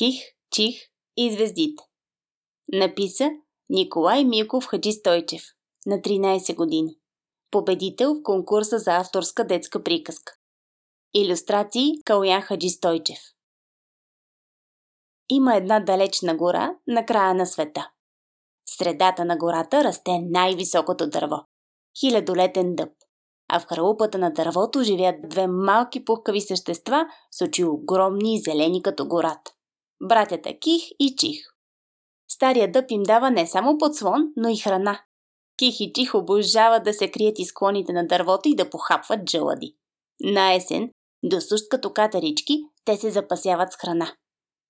Ких, чих и звездите. Написа Николай Милков Хаджи Стойчев на 13 години. Победител в конкурса за авторска детска приказка. Илюстрации Калян Хаджи Стойчев. Има една далечна гора на края на света. В средата на гората расте най-високото дърво – хилядолетен дъб. А в хралупата на дървото живеят две малки пухкави същества с очи огромни и зелени като гората. Братята Ких и Чих. Стария дъб им дава не само подслон, но и храна. Ких и Чих обожават да се крият из клоните на дървото и да похапват джълади. На есен, до сущ като катерички, те се запасяват с храна.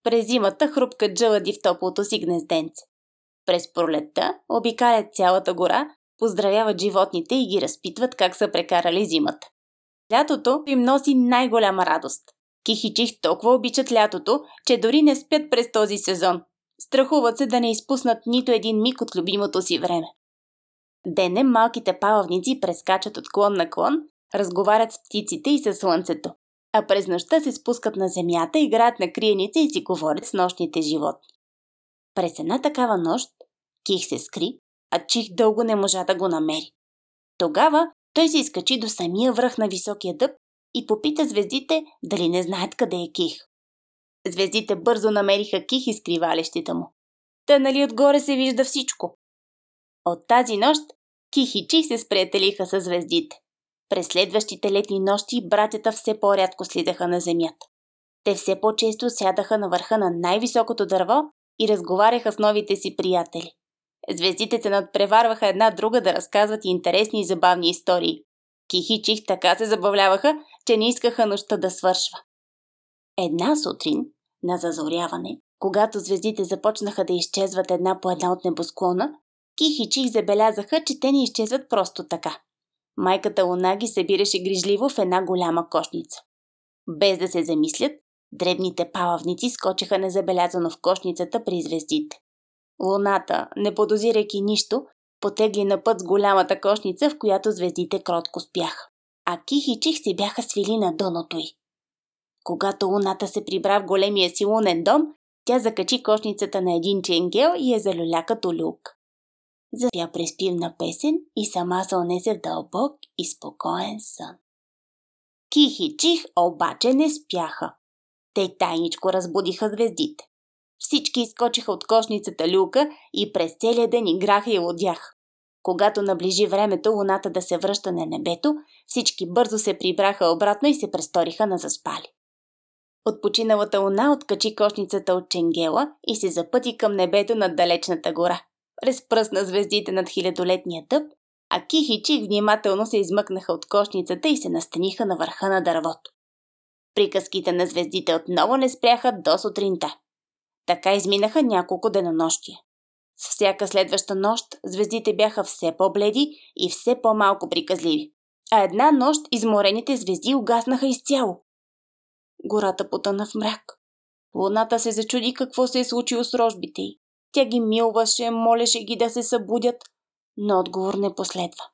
През зимата хрупкат джълади в топлото си гнезденце. През пролетта обикалят цялата гора, поздравяват животните и ги разпитват как са прекарали зимата. Лятото им носи най-голяма радост. Чих толкова обичат лятото, че дори не спят през този сезон. Страхуват се да не изпуснат нито един миг от любимото си време. Денем малките палавници прескачат от клон на клон, разговарят с птиците и със слънцето а през нощта се спускат на земята, играят на криеница и си говорят с нощните животни. През една такава нощ Ких се скри, а Чих дълго не можа да го намери. Тогава той се изкачи до самия връх на високия дъб и попита звездите дали не знаят къде е Ких. Звездите бързо намериха Ких и скривалещите му. Та нали отгоре се вижда всичко. От тази нощ Ких и Чих се сприятелиха с звездите. През следващите летни нощи братята все по-рядко слизаха на земята. Те все по-често сядаха на върха на най-високото дърво и разговаряха с новите си приятели. Звездите се надпреварваха една друга да разказват интересни и забавни истории. Ких Чих така се забавляваха, че не искаха нощта да свършва. Една сутрин, на зазоряване, когато звездите започнаха да изчезват една по една от небосклона, Ких и Чих забелязаха, че те не изчезват просто така. Майката Луна ги събираше грижливо в една голяма кошница. Без да се замислят, дребните палавници скочиха незабелязано в кошницата при звездите. Луната, не подозирайки нищо, потегли на път с голямата кошница, в която звездите кротко спяха. А Ких и Чих си бяха свили на дъното й. Когато луната се прибра в големия си лунен дом, тя закачи кошницата на един ченгел и я залюля като люк запя преспивна песен и сама се онесе в дълбок и спокоен сън. Ких и Чих обаче не спяха. Те тайничко разбудиха звездите. Всички изкочиха от кошницата люка и през целия ден играха и лодях. Когато наближи времето луната да се връща на небето, всички бързо се прибраха обратно и се престориха на заспали. От починалата луна откачи кошницата от Ченгела и се запъти към небето над далечната гора разпръсна звездите над хилядолетния тъп, а Ких внимателно се измъкнаха от кошницата и се настаниха на върха на дървото. Приказките на звездите отново не спряха до сутринта. Така изминаха няколко денонощия. С всяка следваща нощ звездите бяха все по-бледи и все по-малко приказливи. А една нощ изморените звезди угаснаха изцяло. Гората потъна в мрак. Луната се зачуди какво се е случило с рожбите й. Тя ги милваше, молеше ги да се събудят, но отговор не последва.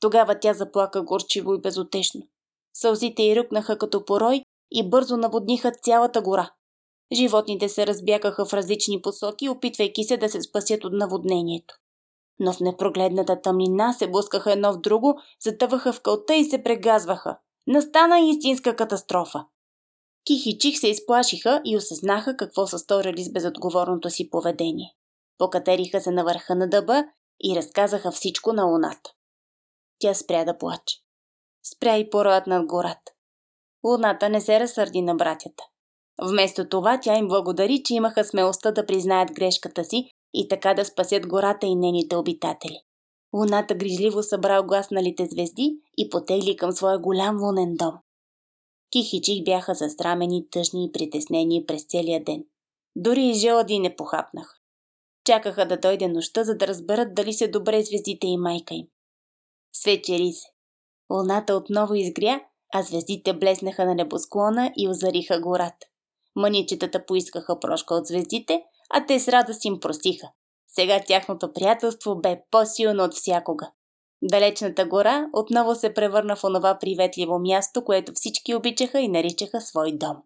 Тогава тя заплака горчиво и безотешно. Сълзите й ръкнаха като порой и бързо наводниха цялата гора. Животните се разбякаха в различни посоки, опитвайки се да се спасят от наводнението. Но в непрогледната тъмнина се блъскаха едно в друго, затъваха в кълта и се прегазваха. Настана истинска катастрофа. Ких и Чих се изплашиха и осъзнаха какво са сторили с безотговорното си поведение. Покатериха се на върха на дъба и разказаха всичко на луната. Тя спря да плаче. Спря и пороят над гората. Луната не се разсърди на братята. Вместо това тя им благодари, че имаха смелостта да признаят грешката си и така да спасят гората и нейните обитатели. Луната грижливо събра огласналите звезди и потегли към своя голям лунен дом. Кихичих бяха застрамени, тъжни и притеснени през целия ден. Дори и желади не похапнах. Чакаха да дойде нощта, за да разберат дали се добре звездите и майка им. Свечери се. Луната отново изгря, а звездите блеснаха на небосклона и озариха гората. Маничетата поискаха прошка от звездите, а те с радост им простиха. Сега тяхното приятелство бе по-силно от всякога. Далечната гора отново се превърна в онова приветливо място, което всички обичаха и наричаха свой дом.